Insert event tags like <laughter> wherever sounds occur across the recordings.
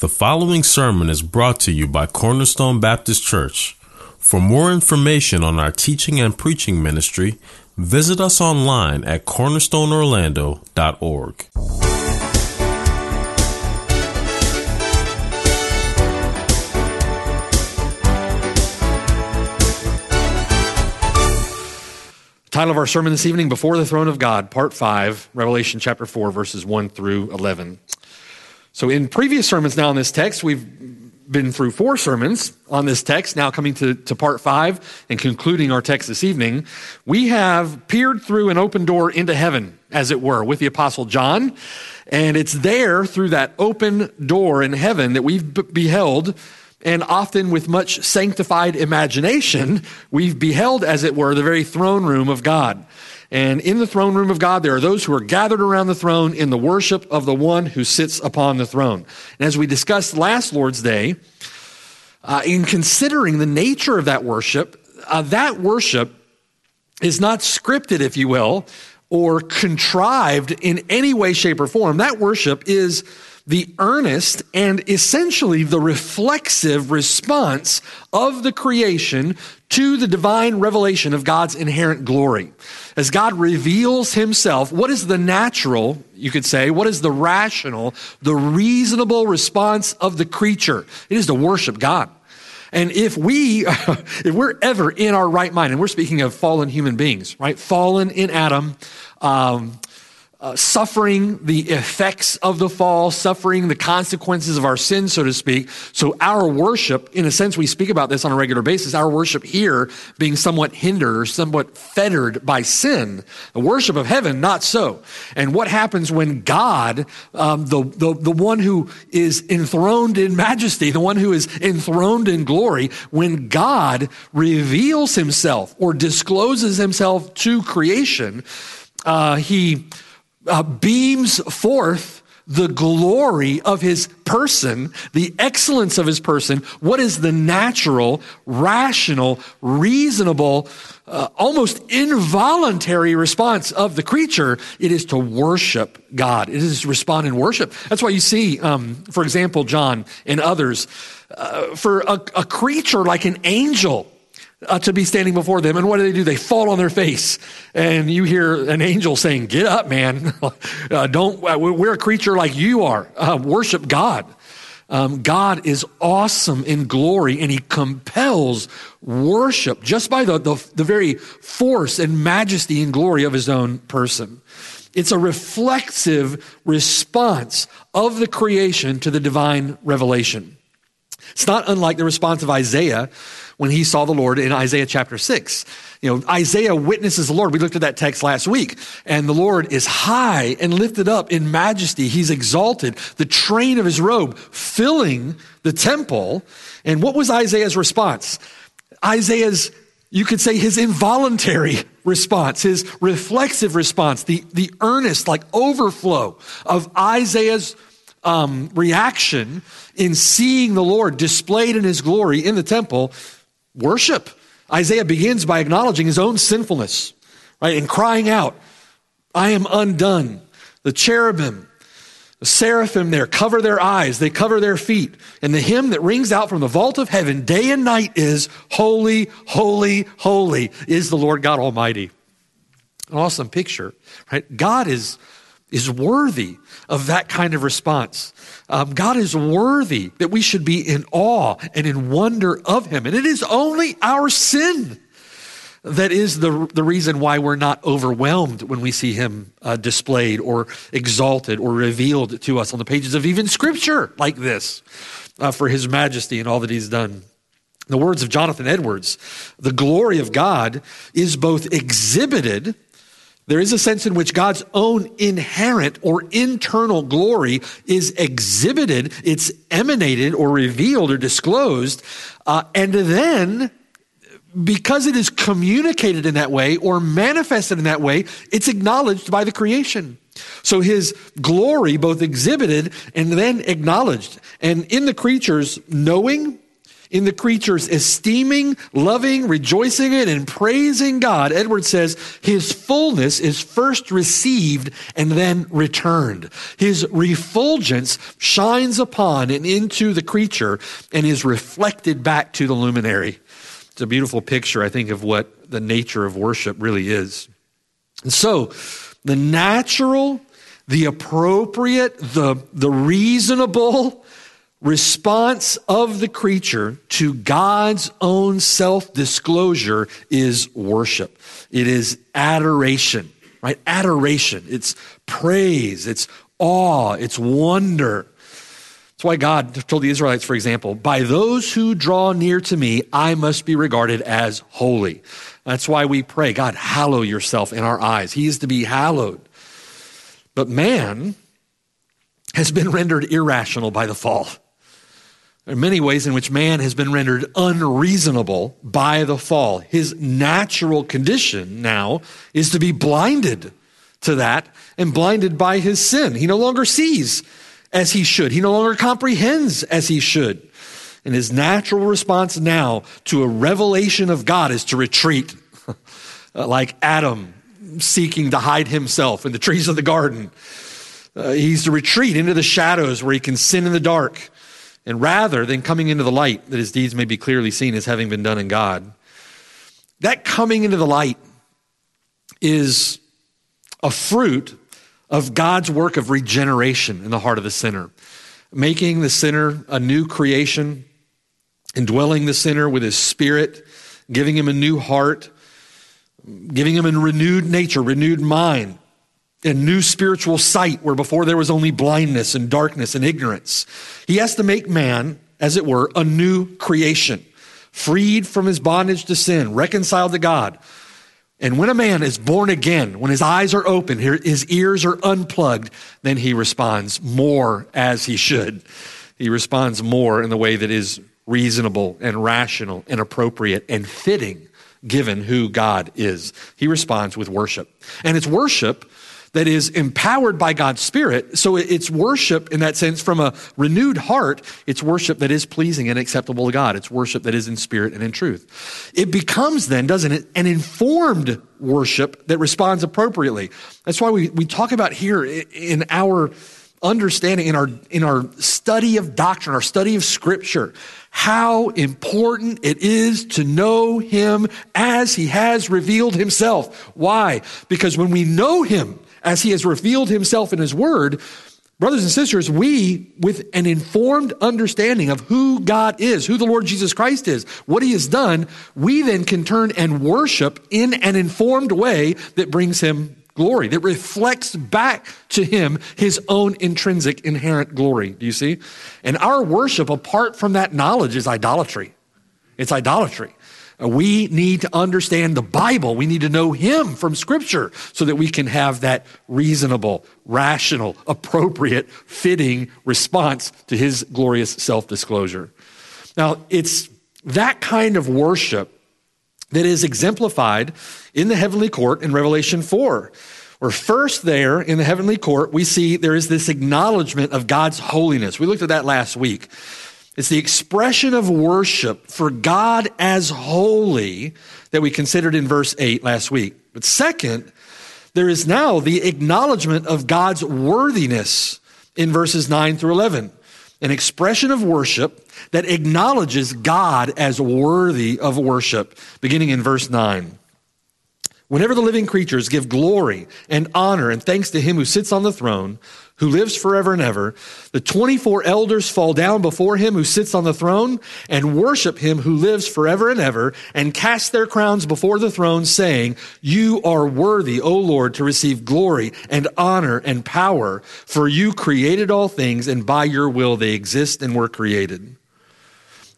The following sermon is brought to you by Cornerstone Baptist Church. For more information on our teaching and preaching ministry, visit us online at cornerstoneorlando.org. Title of our sermon this evening Before the Throne of God, Part 5, Revelation chapter 4, verses 1 through 11. So, in previous sermons now in this text, we've been through four sermons on this text, now coming to, to part five and concluding our text this evening. We have peered through an open door into heaven, as it were, with the Apostle John. And it's there through that open door in heaven that we've beheld, and often with much sanctified imagination, we've beheld, as it were, the very throne room of God. And in the throne room of God, there are those who are gathered around the throne in the worship of the one who sits upon the throne. And as we discussed last Lord's Day, uh, in considering the nature of that worship, uh, that worship is not scripted, if you will, or contrived in any way, shape, or form. That worship is the earnest and essentially the reflexive response of the creation to the divine revelation of God's inherent glory. As God reveals himself, what is the natural, you could say, what is the rational, the reasonable response of the creature? It is to worship God. And if we, <laughs> if we're ever in our right mind, and we're speaking of fallen human beings, right? Fallen in Adam, um, uh, suffering the effects of the fall, suffering the consequences of our sin, so to speak. So our worship, in a sense, we speak about this on a regular basis, our worship here being somewhat hindered or somewhat fettered by sin. The worship of heaven, not so. And what happens when God, um, the, the, the one who is enthroned in majesty, the one who is enthroned in glory, when God reveals himself or discloses himself to creation, uh, he uh, beams forth the glory of his person, the excellence of his person. What is the natural, rational, reasonable, uh, almost involuntary response of the creature? It is to worship God. It is to respond in worship. That's why you see, um, for example, John and others, uh, for a, a creature like an angel uh, to be standing before them. And what do they do? They fall on their face. And you hear an angel saying, Get up, man. <laughs> uh, don't, uh, we're a creature like you are. Uh, worship God. Um, God is awesome in glory and he compels worship just by the, the, the very force and majesty and glory of his own person. It's a reflexive response of the creation to the divine revelation. It's not unlike the response of Isaiah when he saw the Lord in Isaiah chapter 6. You know, Isaiah witnesses the Lord. We looked at that text last week. And the Lord is high and lifted up in majesty. He's exalted. The train of his robe filling the temple. And what was Isaiah's response? Isaiah's, you could say his involuntary response, his reflexive response, the, the earnest, like overflow of Isaiah's um, reaction in seeing the Lord displayed in his glory in the temple Worship. Isaiah begins by acknowledging his own sinfulness, right? And crying out, I am undone. The cherubim, the seraphim there cover their eyes, they cover their feet. And the hymn that rings out from the vault of heaven day and night is Holy, Holy, Holy is the Lord God Almighty. An awesome picture, right? God is, is worthy of that kind of response. Um, God is worthy that we should be in awe and in wonder of Him. And it is only our sin that is the, the reason why we're not overwhelmed when we see Him uh, displayed or exalted or revealed to us on the pages of even Scripture like this uh, for His majesty and all that He's done. The words of Jonathan Edwards, the glory of God is both exhibited there is a sense in which God's own inherent or internal glory is exhibited, it's emanated or revealed or disclosed, uh, and then because it is communicated in that way or manifested in that way, it's acknowledged by the creation. So his glory both exhibited and then acknowledged. And in the creatures, knowing, in the creatures esteeming, loving, rejoicing in, and praising God, Edward says his fullness is first received and then returned. His refulgence shines upon and into the creature and is reflected back to the luminary. It's a beautiful picture, I think, of what the nature of worship really is. And so, the natural, the appropriate, the, the reasonable, response of the creature to God's own self disclosure is worship. It is adoration, right? Adoration. It's praise. It's awe. It's wonder. That's why God told the Israelites, for example, by those who draw near to me, I must be regarded as holy. That's why we pray, God, hallow yourself in our eyes. He is to be hallowed. But man has been rendered irrational by the fall. There are many ways in which man has been rendered unreasonable by the fall. His natural condition now is to be blinded to that and blinded by his sin. He no longer sees as he should, he no longer comprehends as he should. And his natural response now to a revelation of God is to retreat, <laughs> like Adam seeking to hide himself in the trees of the garden. Uh, he's to retreat into the shadows where he can sin in the dark. And rather than coming into the light, that his deeds may be clearly seen as having been done in God, that coming into the light is a fruit of God's work of regeneration in the heart of the sinner, making the sinner a new creation, indwelling the sinner with his spirit, giving him a new heart, giving him a renewed nature, renewed mind, a new spiritual sight where before there was only blindness and darkness and ignorance. He has to make man, as it were, a new creation, freed from his bondage to sin, reconciled to God. And when a man is born again, when his eyes are open, his ears are unplugged, then he responds more as he should. He responds more in the way that is reasonable and rational and appropriate and fitting given who God is. He responds with worship. And it's worship that is empowered by God's Spirit. So it's worship in that sense from a renewed heart. It's worship that is pleasing and acceptable to God. It's worship that is in spirit and in truth. It becomes then, doesn't it, an informed worship that responds appropriately. That's why we, we talk about here in our understanding, in our, in our study of doctrine, our study of scripture, how important it is to know him as he has revealed himself. Why? Because when we know him, as he has revealed himself in his word, brothers and sisters, we, with an informed understanding of who God is, who the Lord Jesus Christ is, what he has done, we then can turn and worship in an informed way that brings him glory, that reflects back to him his own intrinsic, inherent glory. Do you see? And our worship, apart from that knowledge, is idolatry. It's idolatry. Uh, we need to understand the Bible. We need to know Him from Scripture so that we can have that reasonable, rational, appropriate, fitting response to His glorious self disclosure. Now, it's that kind of worship that is exemplified in the heavenly court in Revelation 4. Where first there in the heavenly court, we see there is this acknowledgement of God's holiness. We looked at that last week. It's the expression of worship for God as holy that we considered in verse 8 last week. But second, there is now the acknowledgement of God's worthiness in verses 9 through 11. An expression of worship that acknowledges God as worthy of worship, beginning in verse 9. Whenever the living creatures give glory and honor and thanks to him who sits on the throne, who lives forever and ever. The 24 elders fall down before him who sits on the throne and worship him who lives forever and ever and cast their crowns before the throne saying, you are worthy, O Lord, to receive glory and honor and power for you created all things and by your will they exist and were created.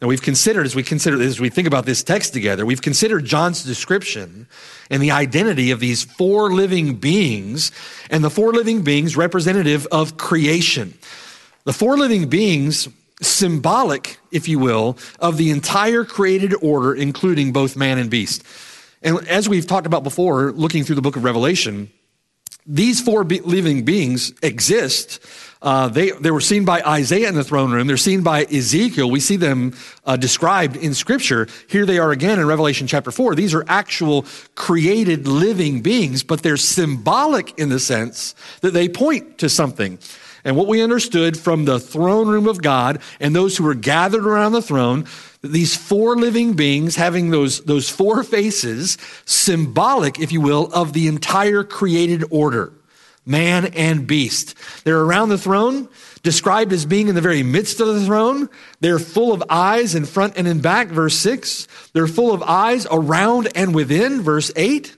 Now we've considered, as we consider, as we think about this text together, we've considered John's description and the identity of these four living beings, and the four living beings representative of creation. The four living beings symbolic, if you will, of the entire created order, including both man and beast. And as we've talked about before, looking through the book of Revelation, these four be- living beings exist. Uh, they, they were seen by Isaiah in the throne room. They're seen by Ezekiel. We see them uh, described in Scripture. Here they are again in Revelation chapter 4. These are actual created living beings, but they're symbolic in the sense that they point to something. And what we understood from the throne room of God and those who were gathered around the throne, these four living beings having those, those four faces, symbolic, if you will, of the entire created order man and beast. They're around the throne, described as being in the very midst of the throne. They're full of eyes in front and in back, verse 6. They're full of eyes around and within, verse 8.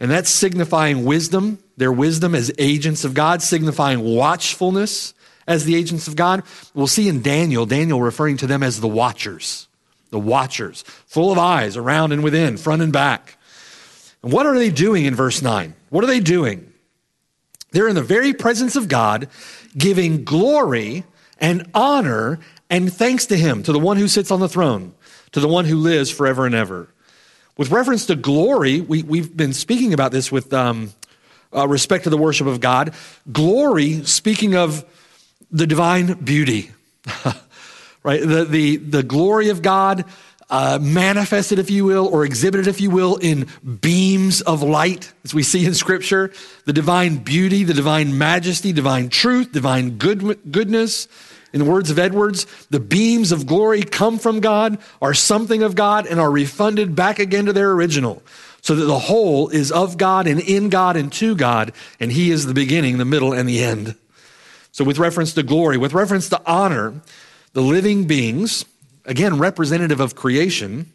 And that's signifying wisdom, their wisdom as agents of God, signifying watchfulness as the agents of God. We'll see in Daniel, Daniel referring to them as the watchers, the watchers, full of eyes around and within, front and back. And what are they doing in verse 9? What are they doing? They're in the very presence of God, giving glory and honor and thanks to Him, to the one who sits on the throne, to the one who lives forever and ever. With reference to glory, we, we've been speaking about this with um, uh, respect to the worship of God. Glory, speaking of the divine beauty, <laughs> right? The, the, the glory of God uh, manifested, if you will, or exhibited, if you will, in beams of light, as we see in Scripture. The divine beauty, the divine majesty, divine truth, divine good, goodness, in the words of Edwards, the beams of glory come from God, are something of God, and are refunded back again to their original. So that the whole is of God and in God and to God, and He is the beginning, the middle, and the end. So, with reference to glory, with reference to honor, the living beings, again, representative of creation,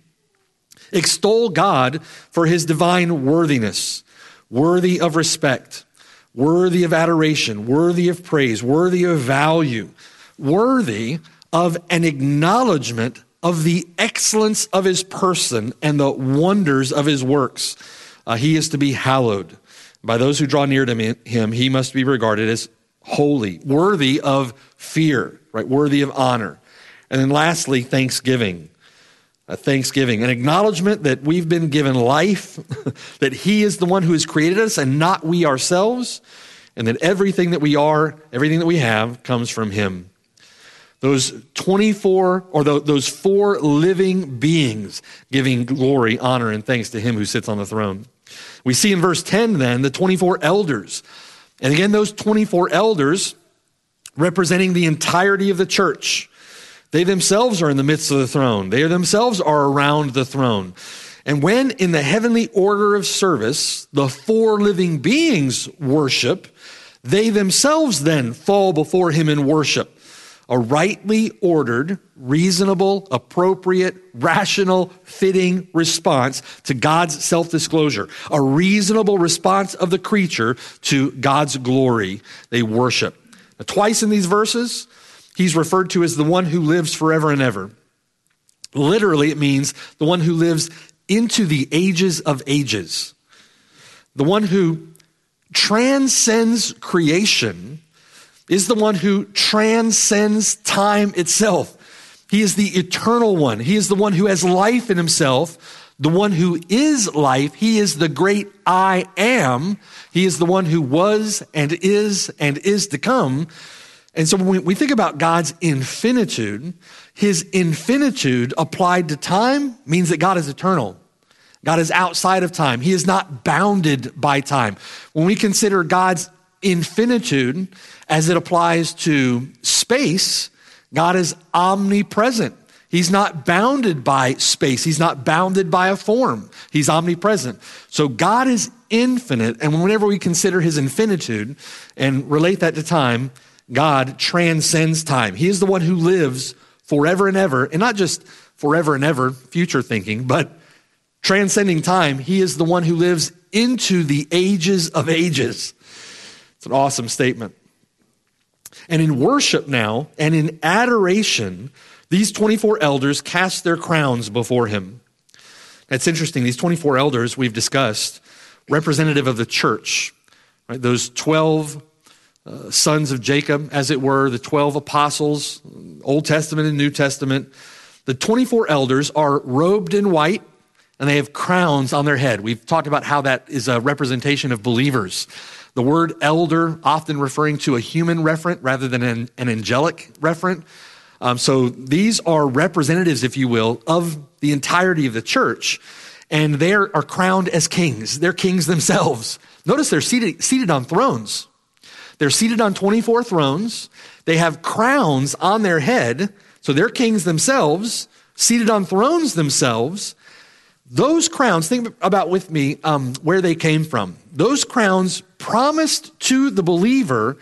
extol God for His divine worthiness, worthy of respect, worthy of adoration, worthy of praise, worthy of value worthy of an acknowledgement of the excellence of his person and the wonders of his works. Uh, he is to be hallowed. By those who draw near to him, he must be regarded as holy, worthy of fear, right? Worthy of honor. And then lastly, thanksgiving. A thanksgiving, an acknowledgement that we've been given life, <laughs> that He is the one who has created us and not we ourselves, and that everything that we are, everything that we have, comes from Him those 24 or those four living beings giving glory, honor, and thanks to him who sits on the throne. We see in verse 10 then the 24 elders. And again, those 24 elders representing the entirety of the church. They themselves are in the midst of the throne. They themselves are around the throne. And when in the heavenly order of service, the four living beings worship, they themselves then fall before him in worship a rightly ordered, reasonable, appropriate, rational, fitting response to God's self disclosure, a reasonable response of the creature to God's glory they worship. Now, twice in these verses, he's referred to as the one who lives forever and ever. Literally, it means the one who lives into the ages of ages, the one who transcends creation is the one who transcends time itself. He is the eternal one. He is the one who has life in himself, the one who is life. He is the great I am. He is the one who was and is and is to come. And so when we think about God's infinitude, his infinitude applied to time means that God is eternal. God is outside of time. He is not bounded by time. When we consider God's infinitude as it applies to space, God is omnipresent. He's not bounded by space. He's not bounded by a form. He's omnipresent. So God is infinite. And whenever we consider his infinitude and relate that to time, God transcends time. He is the one who lives forever and ever, and not just forever and ever, future thinking, but transcending time. He is the one who lives into the ages of ages. It's an awesome statement. And in worship now and in adoration, these 24 elders cast their crowns before him. That's interesting. These 24 elders we've discussed, representative of the church, right? Those 12 uh, sons of Jacob, as it were, the 12 apostles, Old Testament and New Testament. The 24 elders are robed in white and they have crowns on their head. We've talked about how that is a representation of believers The word elder, often referring to a human referent rather than an, an angelic referent. Um, so these are representatives, if you will, of the entirety of the church. And they are, crowned as kings. They're kings themselves. Notice they're seated, seated on thrones. They're seated on 24 thrones. They have crowns on their head. So they're kings themselves, seated on thrones themselves. Those crowns, think about with me um, where they came from. Those crowns promised to the believer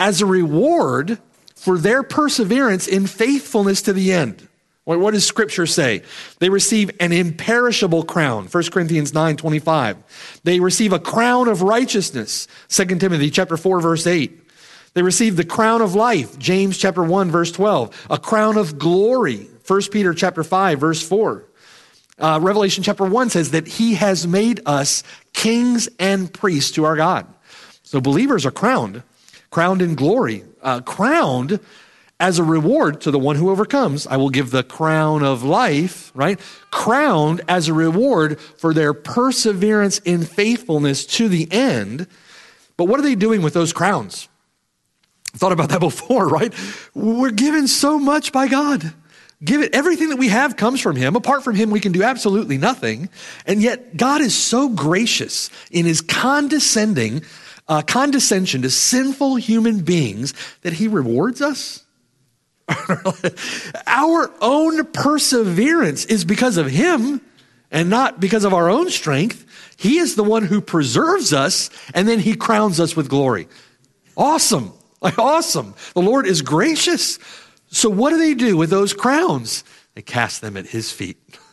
as a reward for their perseverance in faithfulness to the end. What does scripture say? They receive an imperishable crown, 1 Corinthians 9, 25. They receive a crown of righteousness, 2 Timothy chapter 4, verse 8. They receive the crown of life, James chapter 1, verse 12. A crown of glory, 1 Peter chapter 5, verse 4. Uh, Revelation chapter 1 says that he has made us kings and priests to our God. So believers are crowned, crowned in glory, uh, crowned as a reward to the one who overcomes. I will give the crown of life, right? Crowned as a reward for their perseverance in faithfulness to the end. But what are they doing with those crowns? Thought about that <laughs> before, right? We're given so much by God. Give it everything that we have comes from him. Apart from him, we can do absolutely nothing. And yet, God is so gracious in his condescending uh, condescension to sinful human beings that he rewards us. <laughs> our own perseverance is because of him and not because of our own strength. He is the one who preserves us and then he crowns us with glory. Awesome. Like <laughs> awesome. The Lord is gracious. So, what do they do with those crowns? They cast them at his feet <laughs>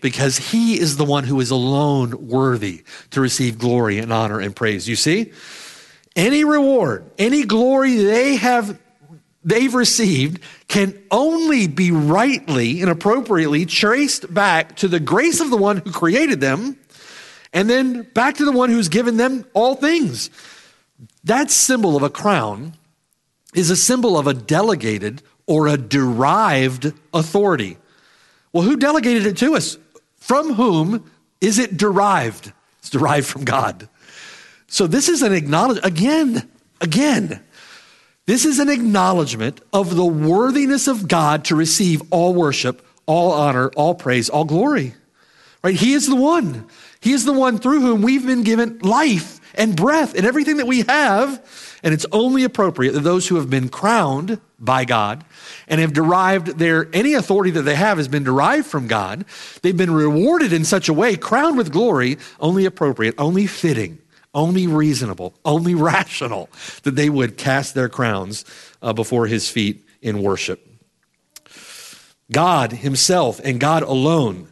because he is the one who is alone worthy to receive glory and honor and praise. You see, any reward, any glory they have they've received can only be rightly and appropriately traced back to the grace of the one who created them and then back to the one who's given them all things. That symbol of a crown is a symbol of a delegated or a derived authority. Well, who delegated it to us? From whom is it derived? It's derived from God. So this is an acknowledgement, again, again, this is an acknowledgement of the worthiness of God to receive all worship, all honor, all praise, all glory. Right? He is the one. He is the one through whom we've been given life and breath and everything that we have. And it's only appropriate that those who have been crowned by God and have derived their, any authority that they have has been derived from God. They've been rewarded in such a way, crowned with glory, only appropriate, only fitting, only reasonable, only <laughs> rational that they would cast their crowns uh, before his feet in worship. God himself and God alone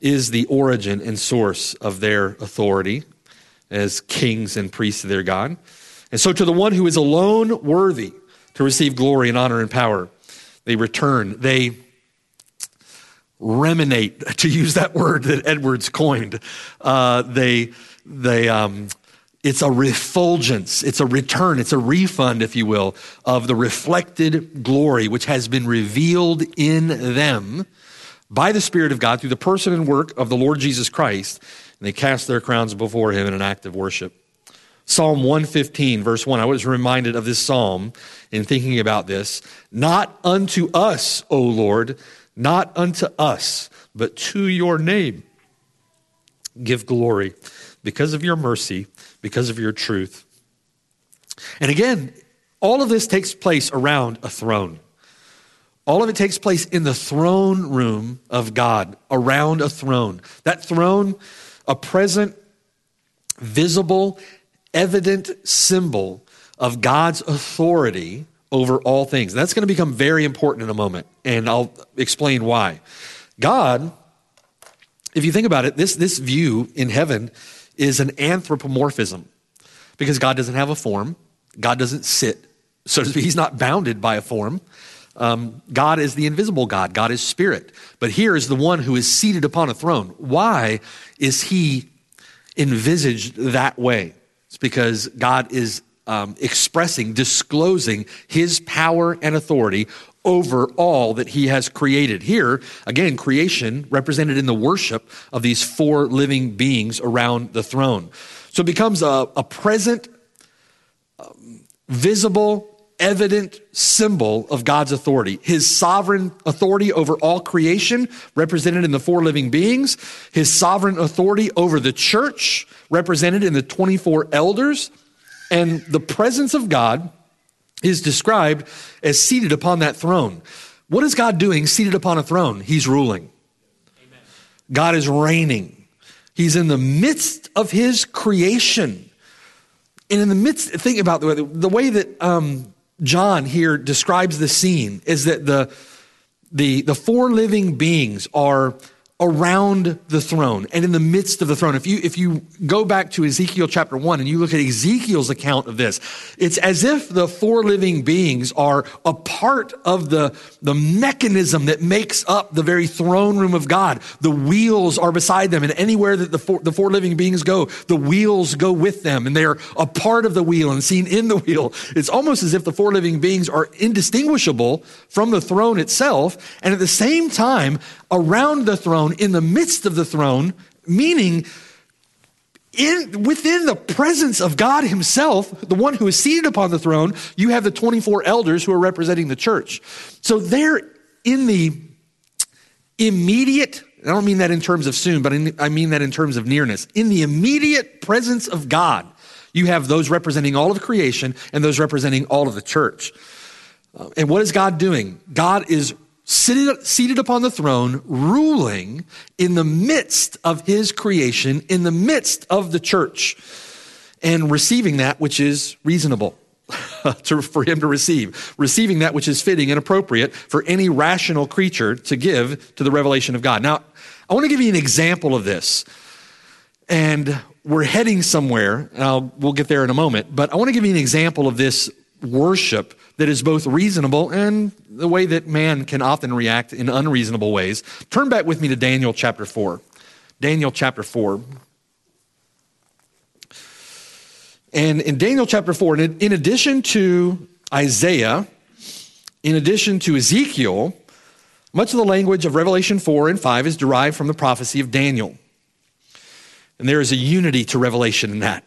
is the origin and source of their authority as kings and priests of their God. And so, to the one who is alone worthy to receive glory and honor and power, they return. They remanate, <laughs> to use that word that Edwards coined. Uh, they, they, um, it's a refulgence, it's a return, it's a refund, if you will, of the reflected glory which has been revealed in them by the Spirit of God through the person and work of the Lord Jesus Christ. And they cast their crowns before him in an act of worship. Psalm 115, verse 1. I was reminded of this psalm in thinking about this. Not unto us, O Lord, not unto us, but to your name give glory because of your mercy, because of your truth. And again, all of this takes place around a throne. All of it takes place in the throne room of God, around a throne. That throne, a present, visible, evident symbol of God's authority over all things. That's going to become very important in a moment, and I'll explain why. God, if you think about it, this, this view in heaven is an anthropomorphism because God doesn't have a form, God doesn't sit, so He's not bounded by a form. Um, God is the invisible God, God is spirit. But here is the one who is seated upon a throne. Why is He envisaged that way? It's because God is um, expressing, disclosing his power and authority over all that he has created. Here, again, creation represented in the worship of these four living beings around the throne. So it becomes a, a present visible, evident symbol of God's authority. His sovereign authority over all creation, represented in the four living beings. His sovereign authority over the church, represented in the 24 elders. And the presence of God is described as seated upon that throne. What is God doing seated upon a throne? He's ruling. Amen. God is reigning. He's in the midst of his creation. And in the midst, think about the way, the way that um, John here describes the scene is that the, the, the four living beings are around the throne and in the midst of the throne. If you, if you go back to Ezekiel chapter one and you look at Ezekiel's account of this, it's as if the four living beings are a part of the, the mechanism that makes up the very throne room of God. The wheels are beside them and anywhere that the four, the four living beings go, the wheels go with them and they're a part of the wheel and seen in the wheel. It's almost as if the four living beings are indistinguishable from the throne itself. And at the same time, around the throne, in the midst of the throne, meaning in, within the presence of God Himself, the one who is seated upon the throne, you have the 24 elders who are representing the church. So they're in the immediate, I don't mean that in terms of soon, but I mean that in terms of nearness. In the immediate presence of God, you have those representing all of creation and those representing all of the church. Uh, and what is God doing? God is seated, seated upon the throne, ruling in the midst of his creation, in the midst of the church, and receiving that which is reasonable. <laughs> to, for him to receive, receiving that which is fitting and appropriate for any rational creature to give to the revelation of God. Now, I want to give you an example of this. And we're heading somewhere, and I'll, we'll get there in a moment, but I want to give you an example of this worship that is both reasonable and the way that man can often react in unreasonable ways. Turn back with me to Daniel chapter 4. Daniel chapter 4. And in Daniel chapter 4, in addition to Isaiah, in addition to Ezekiel, much of the language of Revelation 4 and 5 is derived from the prophecy of Daniel. And there is a unity to Revelation in that.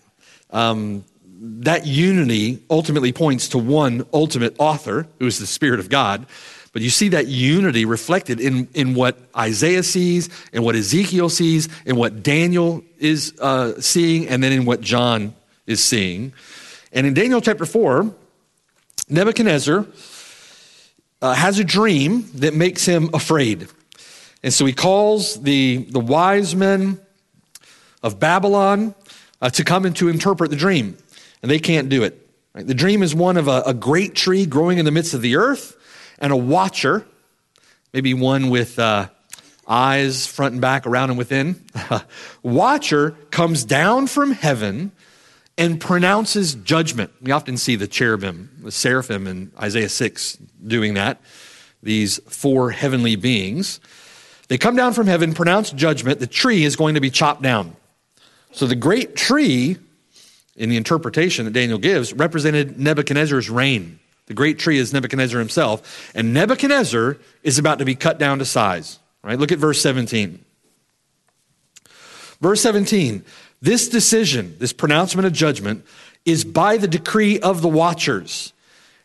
Um, that unity ultimately points to one ultimate author, who is the Spirit of God. But you see that unity reflected in, in what Isaiah sees, and what Ezekiel sees, and what Daniel is uh, seeing, and then in what John is seeing. And in Daniel chapter 4, Nebuchadnezzar uh, has a dream that makes him afraid. And so he calls the, the wise men of Babylon uh, to come and to interpret the dream and they can't do it. Right? The dream is one of a, a, great tree growing in the midst of the earth and a watcher, maybe one with uh, eyes front and back, around and within. <laughs> watcher comes down from heaven and pronounces judgment. We often see the cherubim, the seraphim in Isaiah 6 doing that, these four heavenly beings. They come down from heaven, pronounce judgment. The tree is going to be chopped down. So the great tree in the interpretation that Daniel gives, represented Nebuchadnezzar's reign. The great tree is Nebuchadnezzar himself, and Nebuchadnezzar is about to be cut down to size. Right? Look at verse 17. Verse 17 this decision, this pronouncement of judgment, is by the decree of the watchers,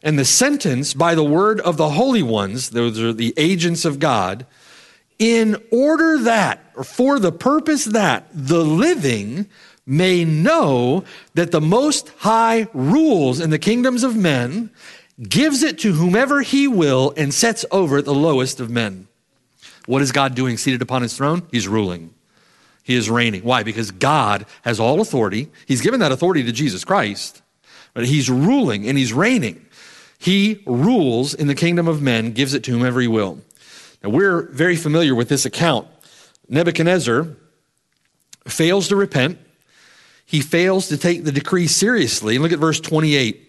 and the sentence by the word of the holy ones, those are the agents of God, in order that, or for the purpose that the living may know that the Most High rules in the kingdoms of men, gives it to whomever he will, and sets over the lowest of men. What is God doing seated upon his throne? He's ruling. He is reigning. Why? Because God has all authority. He's given that authority to Jesus Christ, but he's ruling and he's reigning. He rules in the kingdom of men, gives it to whomever he will. Now, we're very familiar with this account. Nebuchadnezzar fails to repent he fails to take the decree seriously. And look at verse 28.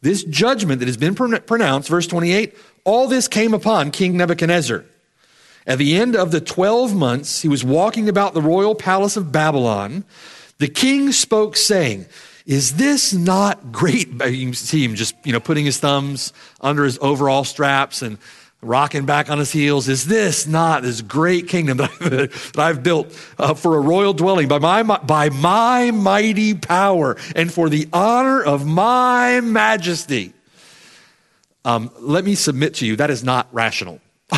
This judgment that has been pronounced, verse 28, all this came upon King Nebuchadnezzar. At the end of the 12 months, he was walking about the royal palace of Babylon. The king spoke, saying, Is this not great? <laughs> You see him just, you know, putting his thumbs under his overall straps and rocking back on his heels. Is this not this great kingdom <laughs> that I've, that I've built uh, for a royal dwelling by my, by my mighty power and for the honor of my majesty? Um, let me submit to you that is not rational. <laughs>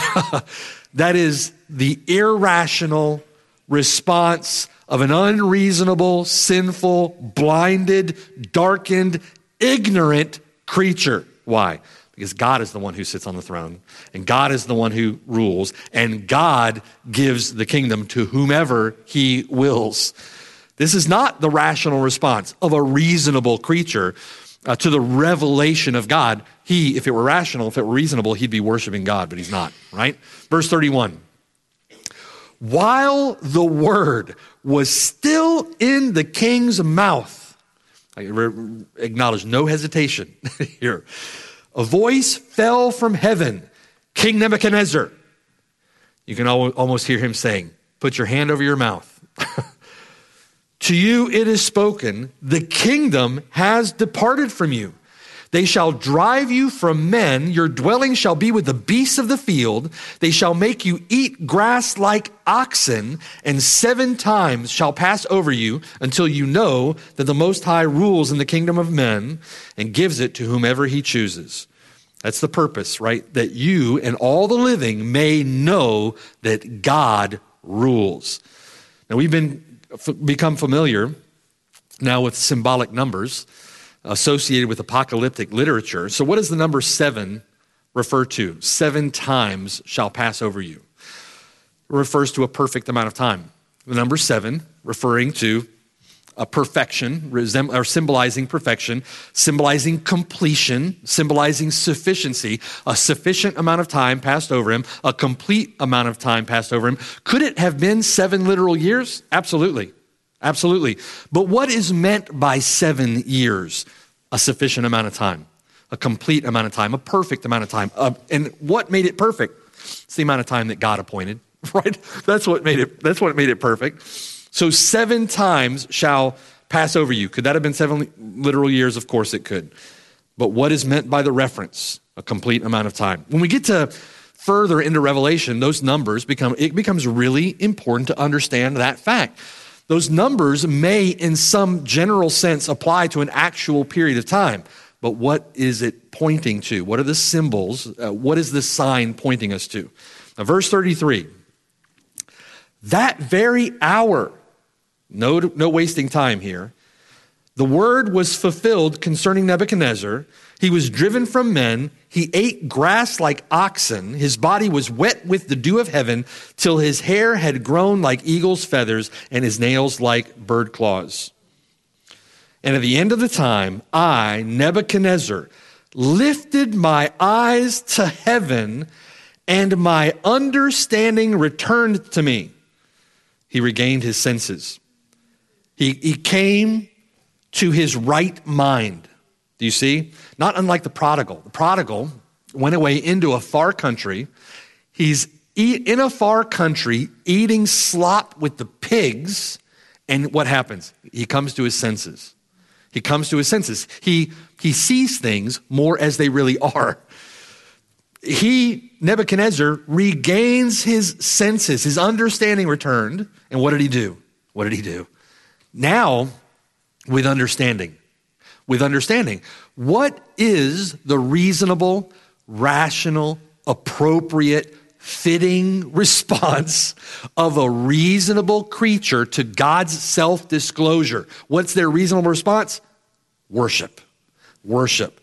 that is the irrational response of an unreasonable, sinful, blinded, darkened, ignorant creature. Why? Because God is the one who sits on the throne, and God is the one who rules, and God gives the kingdom to whomever he wills. This is not the rational response of a reasonable creature uh, to the revelation of God. He, if it were rational, if it were reasonable, he'd be worshiping God, but he's not, right? Verse 31. While the word was still in the king's mouth, I acknowledge no hesitation <laughs> here. A voice fell from heaven King Nebuchadnezzar. You can almost hear him saying, Put your hand over your mouth. <laughs> to you it is spoken, the kingdom has departed from you they shall drive you from men. Your dwelling shall be with the beasts of the field. They shall make you eat grass like oxen, and seven times shall pass over you until you know that the Most High rules in the kingdom of men and gives it to whomever he chooses. That's the purpose, right? That you and all the living may know that God rules. Now, we've been become familiar now with symbolic numbers associated with apocalyptic literature. So, what does the number seven refer to? Seven times shall pass over you. It refers to a perfect amount of time. The number seven referring to a perfection, or symbolizing perfection, symbolizing completion, symbolizing sufficiency. A sufficient amount of time passed over him, a complete amount of time passed over him. Could it have been seven literal years? Absolutely. Absolutely. But what is meant by seven years? A sufficient amount of time, a complete amount of time, a perfect amount of time. Uh, and what made it perfect? It's the amount of time that God appointed, <laughs> right? That's what made it, that's what made it perfect. So seven times shall pass over you. Could that have been seven literal years? Of course it could. But what is meant by the reference? A complete amount of time. When we get to further into Revelation, those numbers become, it becomes really important to understand that fact. Those numbers may, in some general sense, apply to an actual period of time. But what is it pointing to? What are the symbols? Uh, what is the sign pointing us to? Now, verse 33 that very hour, no, no wasting time here, the word was fulfilled concerning Nebuchadnezzar. He was driven from men. He ate grass like oxen. His body was wet with the dew of heaven till his hair had grown like eagle's feathers and his nails like bird claws. And at the end of the time, I, Nebuchadnezzar, lifted my eyes to heaven and my understanding returned to me. He regained his senses. He, he came to his right mind. Do you see? Not unlike the prodigal. The prodigal went away into a far country. He's in a far country eating slop with the pigs. And what happens? He comes to his senses. He comes to his senses. He, he sees things more as they really are. He, Nebuchadnezzar, regains his senses, his understanding returned. And what did he do? What did he do? Now, with understanding, with understanding. What is the reasonable, rational, appropriate, fitting <laughs> response of a reasonable creature to God's self disclosure? What's their reasonable response? Worship. Worship.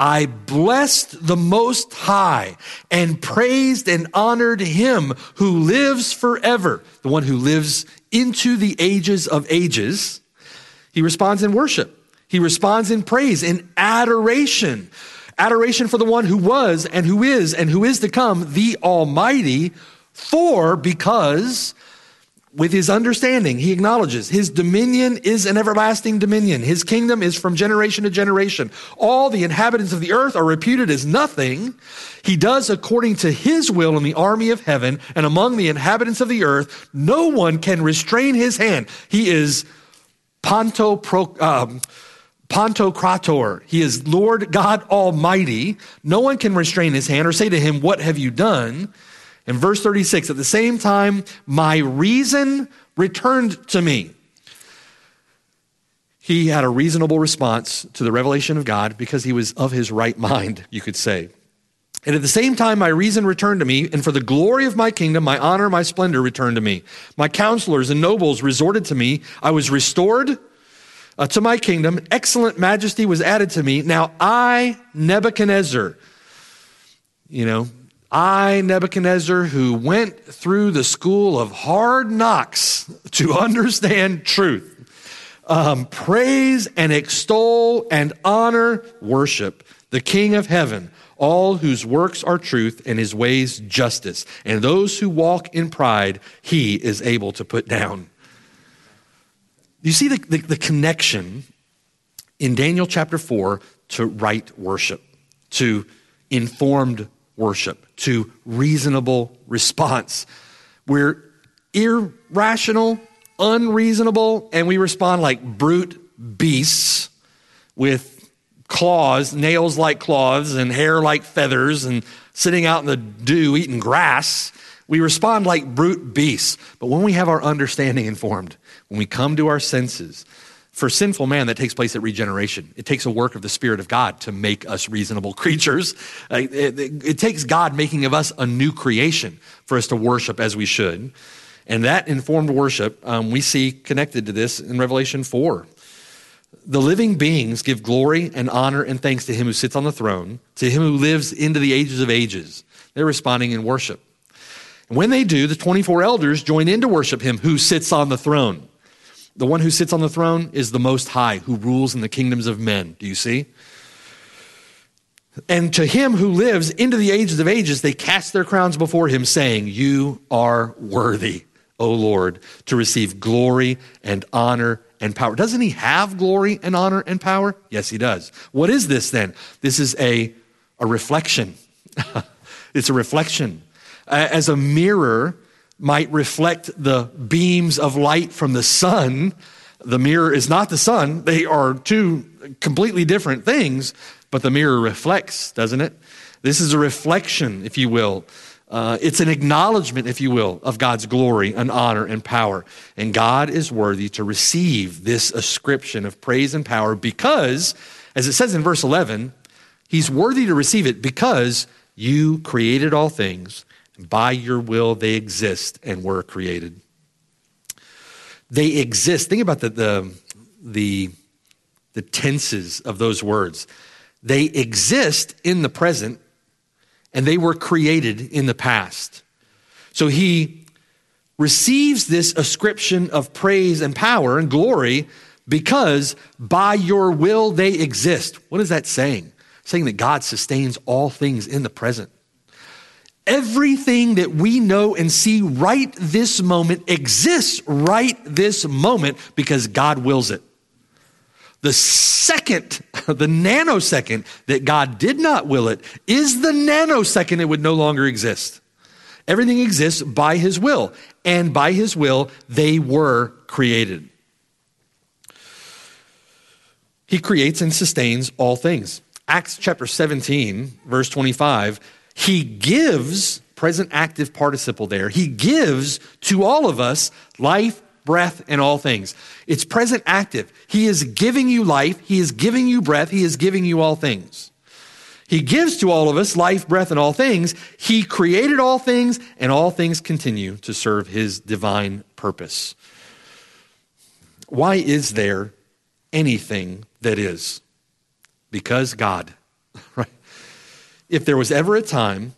I blessed the Most High and praised and honored Him who lives forever, the one who lives into the ages of ages. He responds in worship. He responds in praise, in adoration. Adoration for the one who was and who is and who is to come, the Almighty, for because with his understanding, he acknowledges his dominion is an everlasting dominion. His kingdom is from generation to generation. All the inhabitants of the earth are reputed as nothing. He does according to his will in the army of heaven and among the inhabitants of the earth. No one can restrain his hand. He is Ponto pro, um, Pantocrator. He is Lord God Almighty. No one can restrain his hand or say to him, What have you done? In verse 36, at the same time, my reason returned to me. He had a reasonable response to the revelation of God because he was of his right <laughs> mind, you could say. And at the same time, my reason returned to me, and for the glory of my kingdom, my honor, my splendor returned to me. My counselors and nobles resorted to me. I was restored uh, to my kingdom. Excellent majesty was added to me. Now I, Nebuchadnezzar, you know, I, Nebuchadnezzar, who went through the school of hard knocks <laughs> to understand truth, um, praise and extol and honor, worship the King of heaven all whose works are truth and his ways justice. And those who walk in pride, he is able to put down. You see the, the, the connection in Daniel chapter 4 to right worship, to informed worship, to reasonable response. We're irrational, unreasonable, and we respond like brute beasts with claws, nails like claws, and hair like feathers, and sitting out in the dew eating grass, we respond like brute beasts. But when we have our understanding informed, when we come to our senses, for sinful man, that takes place at regeneration. It takes a work of the Spirit of God to make us reasonable <laughs> creatures. It, it, it takes God making of us a new creation for us to worship as we should. And that informed worship um, we see connected to this in Revelation 4. The living beings give glory and honor and thanks to him who sits on the throne, to him who lives into the ages of ages. They're responding in worship. And when they do, the 24 elders join in to worship him who sits on the throne. The one who sits on the throne is the Most High, who rules in the kingdoms of men. Do you see? And to him who lives into the ages of ages, they cast their crowns before him, saying, You are worthy, O Lord, to receive glory and honor and power. Doesn't he have glory and honor and power? Yes, he does. What is this then? This is a, a reflection. <laughs> it's a reflection. As a mirror might reflect the beams of light from the sun, the mirror is not the sun. They are two completely different things, but the mirror reflects, doesn't it? This is a reflection, if you will, uh, it's an acknowledgement, if you will, of God's glory and honor and power. And God is worthy to receive this ascription of praise and power because, as it says in verse 11, He's worthy to receive it because you created all things. And by your will, they exist and were created. They exist. Think about the, the, the, the tenses of those words. They exist in the present and they were created in the past. So he receives this ascription of praise and power and glory because by your will they exist. What is that saying? Saying that God sustains all things in the present. Everything that we know and see right this moment exists right this moment because God wills it. The second, <laughs> the nanosecond that God did not will it is the nanosecond it would no longer exist. Everything exists by his will, and by his will, they were created. He creates and sustains all things. Acts chapter 17, verse 25, he gives, present active participle there, he gives to all of us life, breath, and all things. It's present active. He is giving you life. He is giving you breath. He is giving you all things. He gives to all of us life, breath, and all things. He created all things, and all things continue to serve his divine purpose. Why is there anything that is? Because God, <laughs> right? If there was ever a time,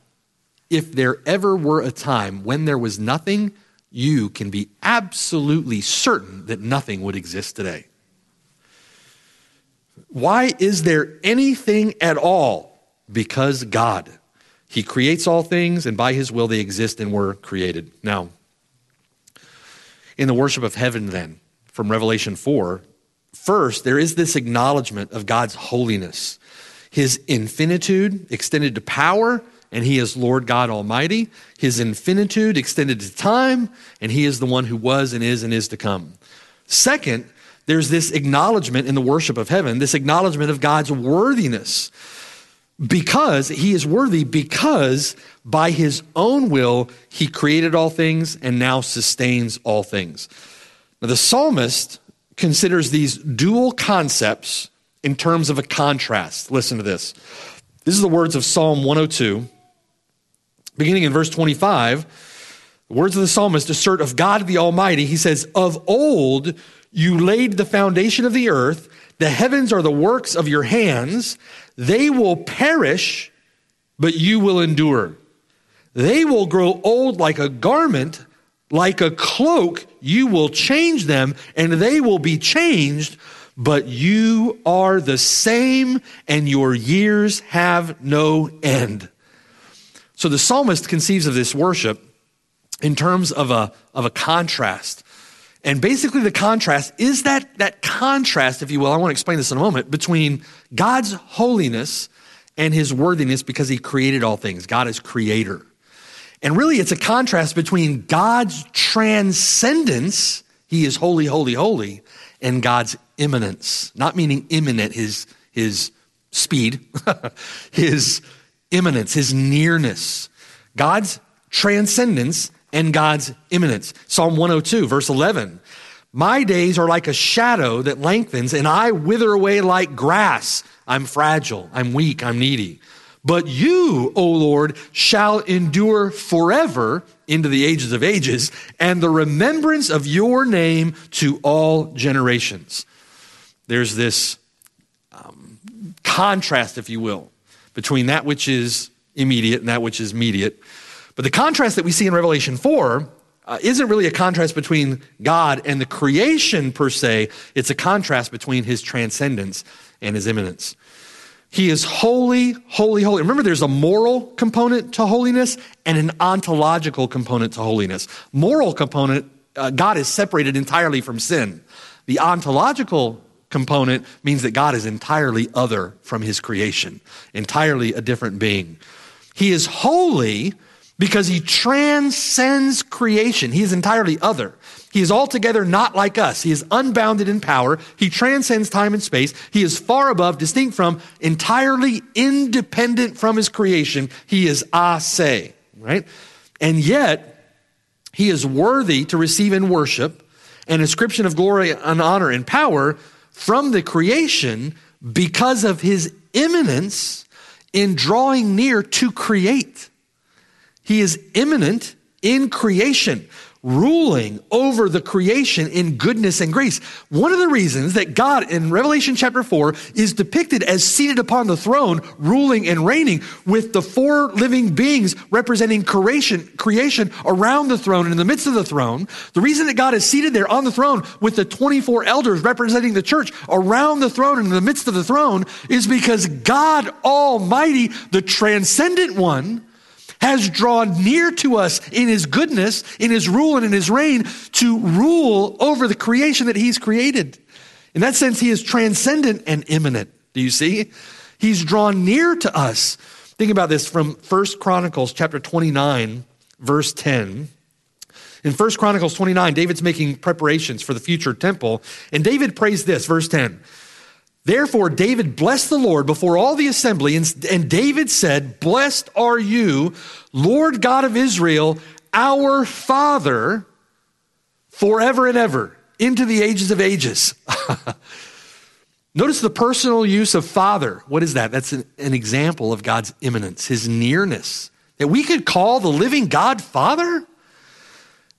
if there ever were a time when there was nothing, you can be absolutely certain that nothing would exist today. Why is there anything at all? Because God. He creates all things, and by His will they exist and were created. Now, in the worship of heaven, then, from Revelation 4, first, there is this acknowledgement of God's holiness, His infinitude extended to power and he is Lord God Almighty. His infinitude extended to time, and he is the one who was and is and is to come. Second, there's this acknowledgement in the worship of heaven, this acknowledgement of God's worthiness. Because he is worthy, because by his own will he created all things and now sustains all things. Now, the psalmist considers these dual concepts in terms of a contrast. Listen to this. This is the words of Psalm 102, beginning in verse 25. The words of the psalmist assert of God the Almighty. He says, Of old you laid the foundation of the earth, the heavens are the works of your hands. They will perish, but you will endure. They will grow old like a garment, like a cloak. You will change them, and they will be changed but you are the same and your years have no end. So the psalmist conceives of this worship in terms of a, of a contrast. And basically, the contrast is that, that contrast, if you will, I want to explain this in a moment, between God's holiness and his worthiness because he created all things. God is creator. And really, it's a contrast between God's transcendence, he is holy, holy, holy, and God's immanence, not meaning imminent, his, his speed, <laughs> his immanence, his nearness. God's transcendence and God's immanence. Psalm 102, verse 11. My days are like a shadow that lengthens, and I wither away like grass. I'm fragile, I'm weak, I'm needy. But you, O Lord, shall endure forever into the ages of ages, and the remembrance of your name to all generations. There's this um, contrast, if you will, between that which is immediate and that which is mediate. But the contrast that we see in Revelation 4 uh, isn't really a contrast between God and the creation per se, it's a contrast between his transcendence and his immanence. He is holy, holy, holy. Remember, there's a moral component to holiness and an ontological component to holiness. Moral component, uh, God is separated entirely from sin. The ontological component means that God is entirely other from his creation, entirely a different being. He is holy because he transcends creation. He is entirely other. He is altogether not like us. He is unbounded in power. He transcends time and space. He is far above, distinct from, entirely independent from his creation. He is a se, right? And yet, he is worthy to receive in worship an ascription of glory and honor and power from the creation because of his immanence in drawing near to create. He is immanent in creation ruling over the creation in goodness and grace. One of the reasons that God in Revelation chapter 4 is depicted as seated upon the throne, ruling and reigning, with the four living beings representing creation, creation around the throne and in the midst of the throne. The reason that God is seated there on the throne with the 24 elders representing the church around the throne and in the midst of the throne is because God Almighty, the transcendent one, has drawn near to us in his goodness, in his rule, and in his reign to rule over the creation that he's created. In that sense, he is transcendent and immanent. Do you see? He's drawn near to us. Think about this from First Chronicles chapter 29, verse 10. In First Chronicles 29, David's making preparations for the future temple, and David prays this, verse 10. Therefore, David blessed the Lord before all the assembly, and, David said, Blessed are you, Lord God of Israel, our Father, forever and ever, into the ages of ages. <laughs> Notice the personal use of Father. What is that? That's an, an example of God's immanence, his nearness. That we could call the living God Father?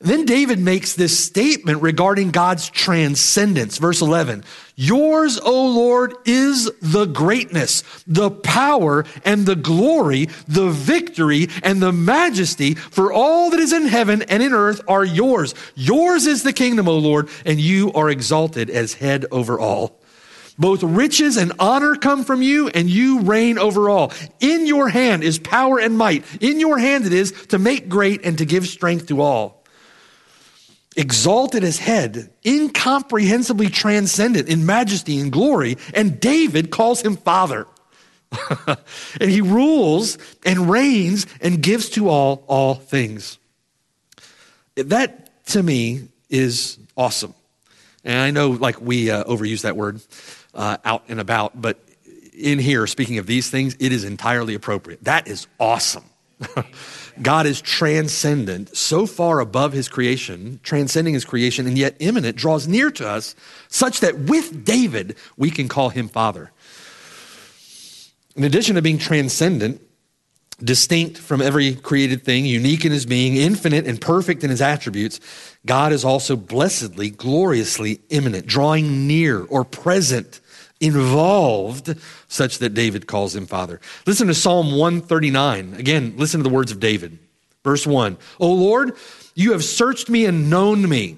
Then David makes this statement regarding God's transcendence. Verse 11 Yours, O Lord, is the greatness, the power, and the glory, the victory, and the majesty, for all that is in heaven and in earth are yours. Yours is the kingdom, O Lord, and you are exalted as head over all. Both riches and honor come from you, and you reign over all. In your hand is power and might. In your hand it is to make great and to give strength to all exalted as head, incomprehensibly transcendent in majesty and glory, and David calls him father. <laughs> and he rules and reigns and gives to all all things. That to me is awesome. And I know, like, we uh, overuse that word uh, out and about, but in here, speaking of these things, it is entirely appropriate. That is awesome. <laughs> God is transcendent, so far above his creation, transcending his creation, and yet immanent, draws near to us, such that with David, we can call him Father. In addition to being transcendent, distinct from every created thing, unique in his being, infinite and perfect in his attributes, God is also blessedly, gloriously immanent, drawing near or present, involved, such that David calls him Father. Listen to Psalm 139. Again, listen to the words of David. Verse 1 O Lord, you have searched me and known me.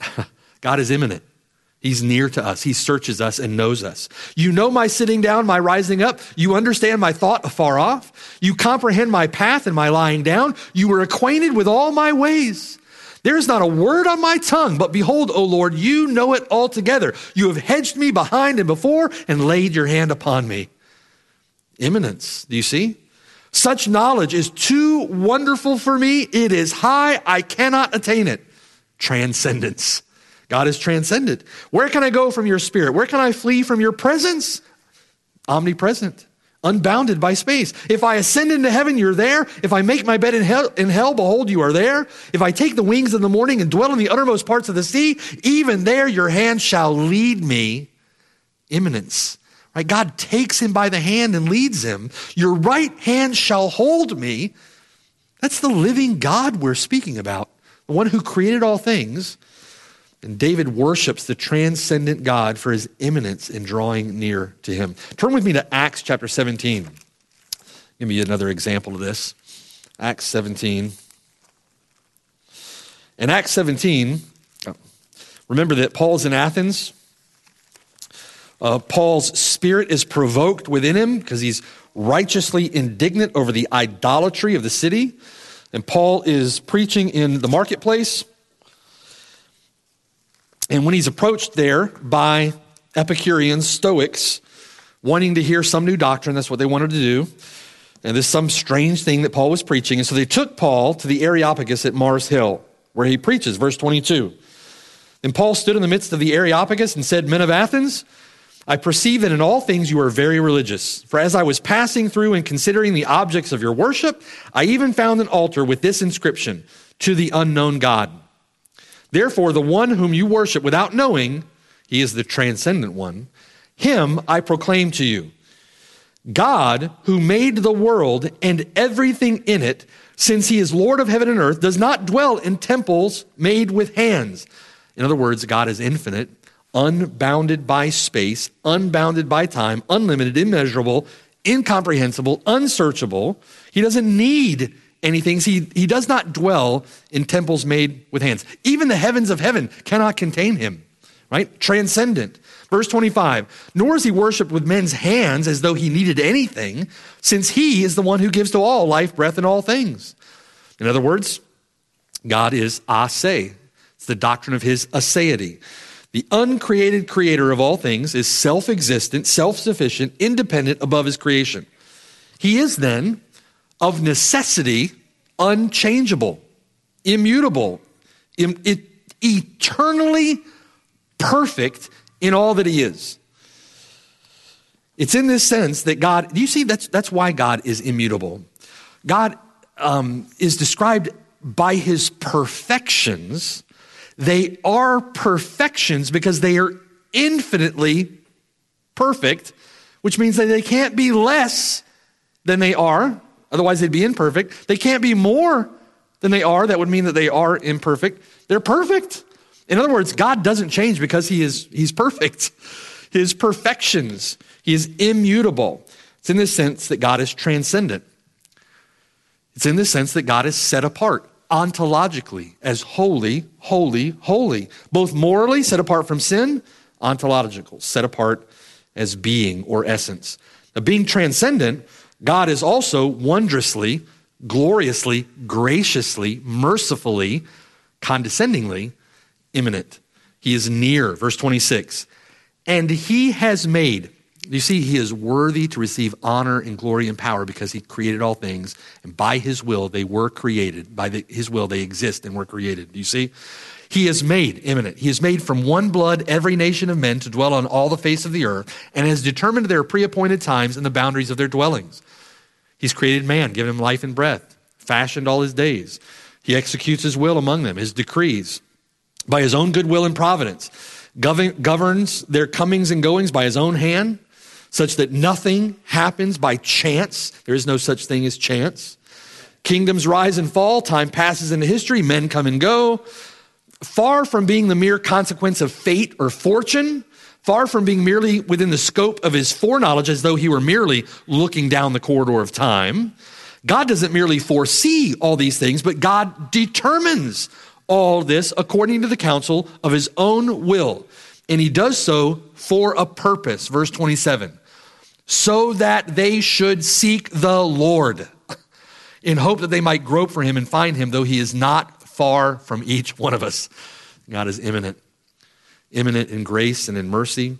<laughs> God is immanent. He's near to us. He searches us and knows us. You know my sitting down, my rising up. You understand my thought afar off. You comprehend my path and my lying down. You were acquainted with all my ways. There is not a word on my tongue, but behold, O Lord, you know it altogether. You have hedged me behind and before and laid your hand upon me. Immanence, do you see? Such knowledge is too wonderful for me. It is high. I cannot attain it. Transcendence. God is transcendent. Where can I go from your spirit? Where can I flee from your presence? Omnipresent, unbounded by space. If I ascend into heaven, you're there. If I make my bed in hell, in hell, behold, you are there. If I take the wings of the morning and dwell in the uttermost parts of the sea, even there your hand shall lead me. Immanence. Right? God takes him by the hand and leads him. Your right hand shall hold me. That's the living God we're speaking about, the one who created all things and David worships the transcendent God for his immanence in drawing near to him. Turn with me to Acts chapter 17. Give me another example of this. Acts 17. In Acts 17, remember that Paul's in Athens. Uh, Paul's spirit is provoked within him because he's righteously indignant over the idolatry of the city. And Paul is preaching in the marketplace. And when he's approached there by Epicureans, Stoics, wanting to hear some new doctrine, that's what they wanted to do. And this is some strange thing that Paul was preaching. And so they took Paul to the Areopagus at Mars Hill, where he preaches, verse 22. And Paul stood in the midst of the Areopagus and said, Men of Athens, I perceive that in all things you are very religious. For as I was passing through and considering the objects of your worship, I even found an altar with this inscription, To the unknown God. Therefore, the one whom you worship without knowing, he is the transcendent one, him I proclaim to you. God, who made the world and everything in it, since he is Lord of heaven and earth, does not dwell in temples made with hands. In other words, God is infinite, unbounded by space, unbounded by time, unlimited, immeasurable, incomprehensible, unsearchable. He doesn't need anything. He, he does not dwell in temples made with hands. Even the heavens of heaven cannot contain him, right? Transcendent. Verse 25, nor is he worshiped with men's hands as though he needed anything, since he is the one who gives to all life, breath, and all things. In other words, God is a se. It's the doctrine of his aseity. The uncreated creator of all things is self existent, self sufficient, independent above his creation. He is then of necessity unchangeable, immutable, eternally perfect in all that he is. It's in this sense that God, do you see that's, that's why God is immutable? God um, is described by his perfections. They are perfections because they are infinitely perfect, which means that they can't be less than they are. Otherwise, they'd be imperfect. They can't be more than they are. That would mean that they are imperfect. They're perfect. In other words, God doesn't change because he is, he's perfect. <laughs> His perfections, he is immutable. It's in this sense that God is transcendent. It's in this sense that God is set apart ontologically as holy, holy, holy. Both morally, set apart from sin, ontological, set apart as being or essence. Now, being transcendent God is also wondrously, gloriously, graciously, mercifully, condescendingly immanent. He is near. Verse 26. And he has made, you see, he is worthy to receive honor and glory and power because he created all things. And by his will, they were created. By the, his will, they exist and were created. Do you see? He has made, immanent, he has made from one blood every nation of men to dwell on all the face of the earth, and has determined their pre appointed times and the boundaries of their dwellings. He's created man, given him life and breath, fashioned all his days. He executes his will among them, his decrees, by his own goodwill and providence, govern, governs their comings and goings by his own hand, such that nothing happens by chance. There is no such thing as chance. Kingdoms rise and fall, time passes into history, men come and go. Far from being the mere consequence of fate or fortune, far from being merely within the scope of his foreknowledge as though he were merely looking down the corridor of time, God doesn't merely foresee all these things, but God determines all this according to the counsel of his own will. And he does so for a purpose. Verse 27 so that they should seek the Lord in hope that they might grope for him and find him, though he is not far from each one of us. God is immanent, immanent in grace and in mercy.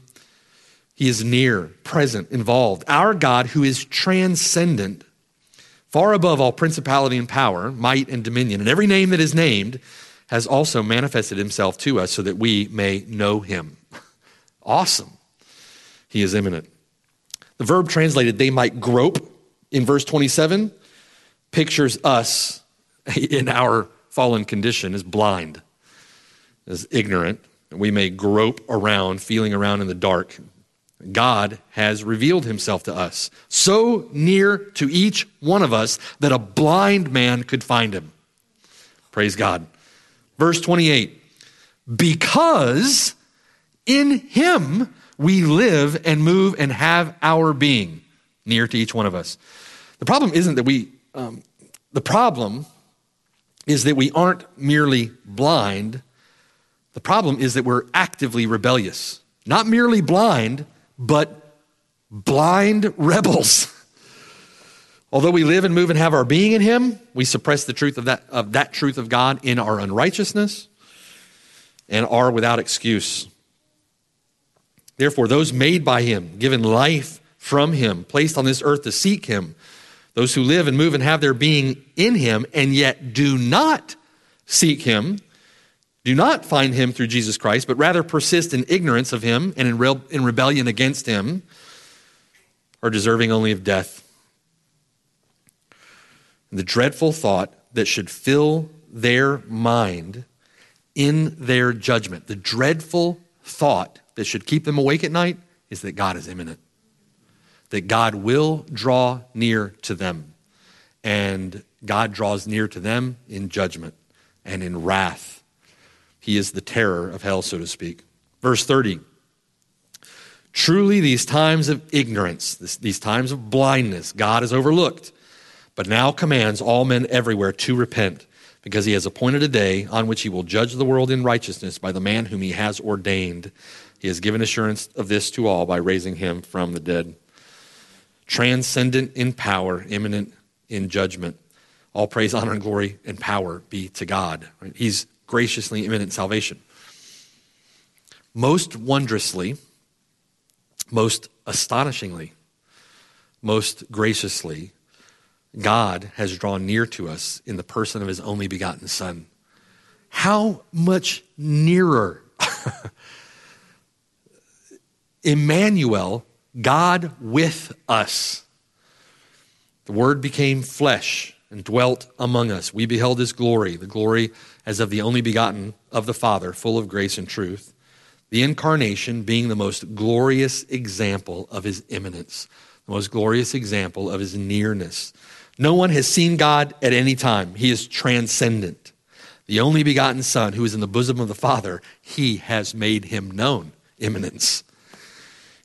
He is near, present, involved. Our God, who is transcendent, far above all principality and power, might and dominion, and every name that is named, has also manifested himself to us so that we may know him. <laughs> awesome. He is immanent. The verb translated, they might grope, in verse 27, pictures us <laughs> in our fallen condition is blind, is ignorant. We may grope around, feeling around in the dark. God has revealed himself to us, so near to each one of us that a blind man could find him. Praise God. Verse 28 Because in him we live and move and have our being near to each one of us. The problem isn't that we, um, the problem is that we aren't merely blind. The problem is that we're actively rebellious. Not merely blind, but blind rebels. <laughs> Although we live and move and have our being in Him, we suppress the truth of that, of that truth of God in our unrighteousness and are without excuse. Therefore, those made by Him, given life from Him, placed on this earth to seek Him, those who live and move and have their being in him and yet do not seek him, do not find him through Jesus Christ, but rather persist in ignorance of him and in, re- in rebellion against him, are deserving only of death. The dreadful thought that should fill their mind in their judgment, the dreadful thought that should keep them awake at night is that God is immanent that God will draw near to them. And God draws near to them in judgment and in wrath. He is the terror of hell, so to speak. Verse 30 Truly, these times of ignorance, this, these times of blindness, God has overlooked, but now commands all men everywhere to repent, because he has appointed a day on which he will judge the world in righteousness by the man whom he has ordained. He has given assurance of this to all by raising him from the dead transcendent in power, immanent in judgment. All praise, honor, and glory and power be to God. He's graciously immanent salvation. Most wondrously, most astonishingly, most graciously, God has drawn near to us in the person of his only begotten Son. How much nearer? <laughs> Emmanuel God with us. The Word became flesh and dwelt among us. We beheld his glory, the glory as of the only begotten of the Father, full of grace and truth. The incarnation being the most glorious example of his immanence, the most glorious example of his nearness. No one has seen God at any time. He is transcendent. The only begotten Son, who is in the bosom of the Father, he has made him known, immanence.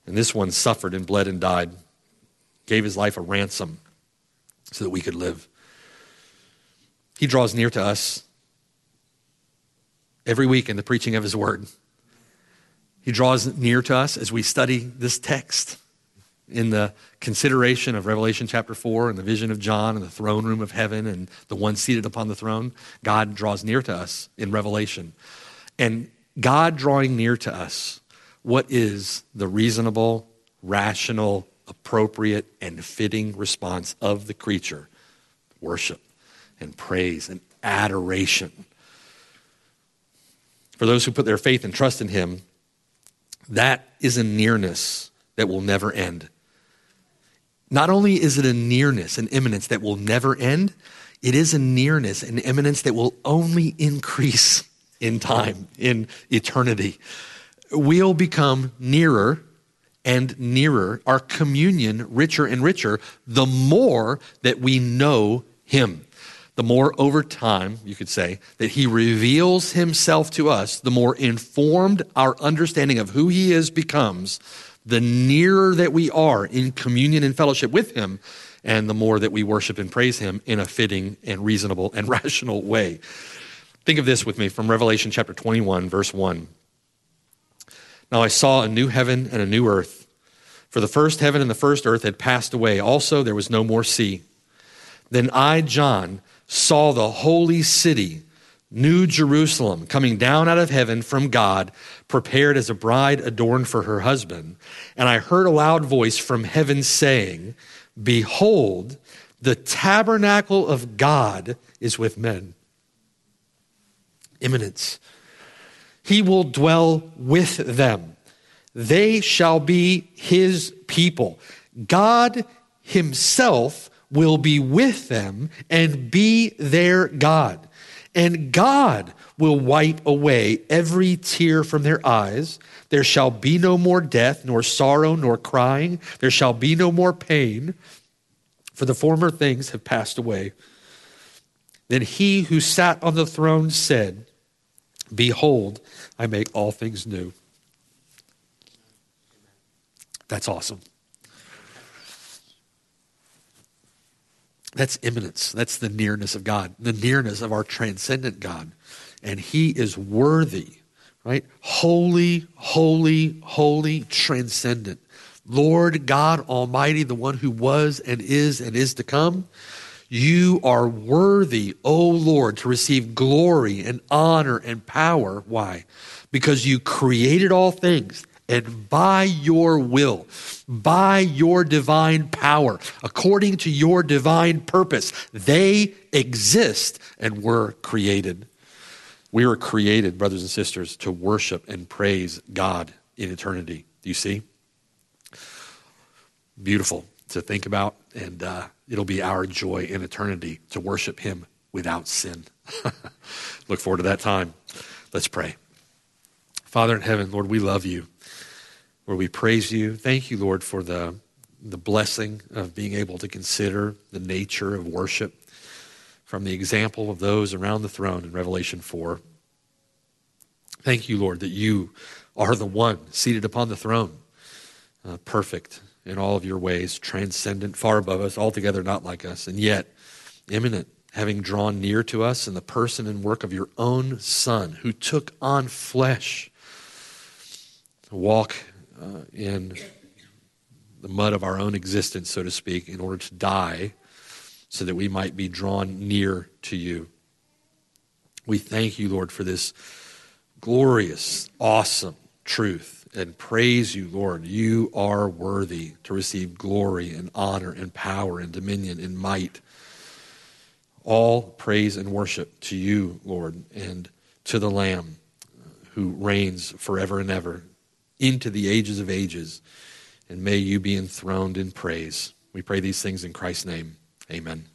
And this one suffered and bled and died, gave his life a ransom so that we could live. He draws near to us every week in the preaching of his word. He draws near to us as we study this text in the consideration of Revelation chapter 4 and the vision of John and the throne room of heaven and the one seated upon the throne. God draws near to us in Revelation. And God drawing near to us what is the reasonable, rational, appropriate, and fitting response of the creature? Worship and praise and adoration. for those who put their faith and trust in him, that is a nearness that will never end. Not only is it a nearness, an immanence that will never end, it is a nearness, an immanence that will only increase in time, in eternity. We'll become nearer and nearer, our communion richer and richer, the more that we know Him. The more over time, you could say, that He reveals Himself to us, the more informed our understanding of who He is becomes, the nearer that we are in communion and fellowship with Him, and the more that we worship and praise Him in a fitting and reasonable and <laughs> rational way. Think of this with me from Revelation chapter 21, verse 1. Now I saw a new heaven and a new earth. For the first heaven and the first earth had passed away. Also, there was no more sea. Then I, John, saw the holy city, New Jerusalem, coming down out of heaven from God, prepared as a bride adorned for her husband. And I heard a loud voice from heaven saying, Behold, the tabernacle of God is with men. Immanence. He will dwell with them. They shall be his people. God himself will be with them and be their God. And God will wipe away every tear from their eyes. There shall be no more death, nor sorrow, nor crying. There shall be no more pain, for the former things have passed away. Then he who sat on the throne said, Behold, I make all things new. That's awesome. That's immanence. That's the nearness of God, the nearness of our transcendent God. And He is worthy, right? Holy, holy, holy, transcendent. Lord God Almighty, the one who was and is and is to come. You are worthy, O Lord, to receive glory and honor and power. Why? Because you created all things, and by your will, by your divine power, according to your divine purpose, they exist and were created. We were created, brothers and sisters, to worship and praise God in eternity. Do you see? Beautiful to think about, and uh, it'll be our joy in eternity to worship Him without sin. <laughs> Look forward to that time. Let's pray. Father in heaven, Lord, we love you. Lord, we praise you. Thank you, Lord, for the, the blessing of being able to consider the nature of worship from the example of those around the throne in Revelation 4. Thank you, Lord, that you are the one seated upon the throne, uh, perfect in all of your ways, transcendent, far above us, altogether not like us, and yet immanent, having drawn near to us in the person and work of your own Son, who took on flesh to walk uh, in the mud of our own existence, so to speak, in order to die so that we might be drawn near to you. We thank you, Lord, for this glorious, awesome truth and praise you, Lord. You are worthy to receive glory and honor and power and dominion and might. All praise and worship to you, Lord, and to the Lamb who reigns forever and ever into the ages of ages. And may you be enthroned in praise. We pray these things in Christ's name. Amen.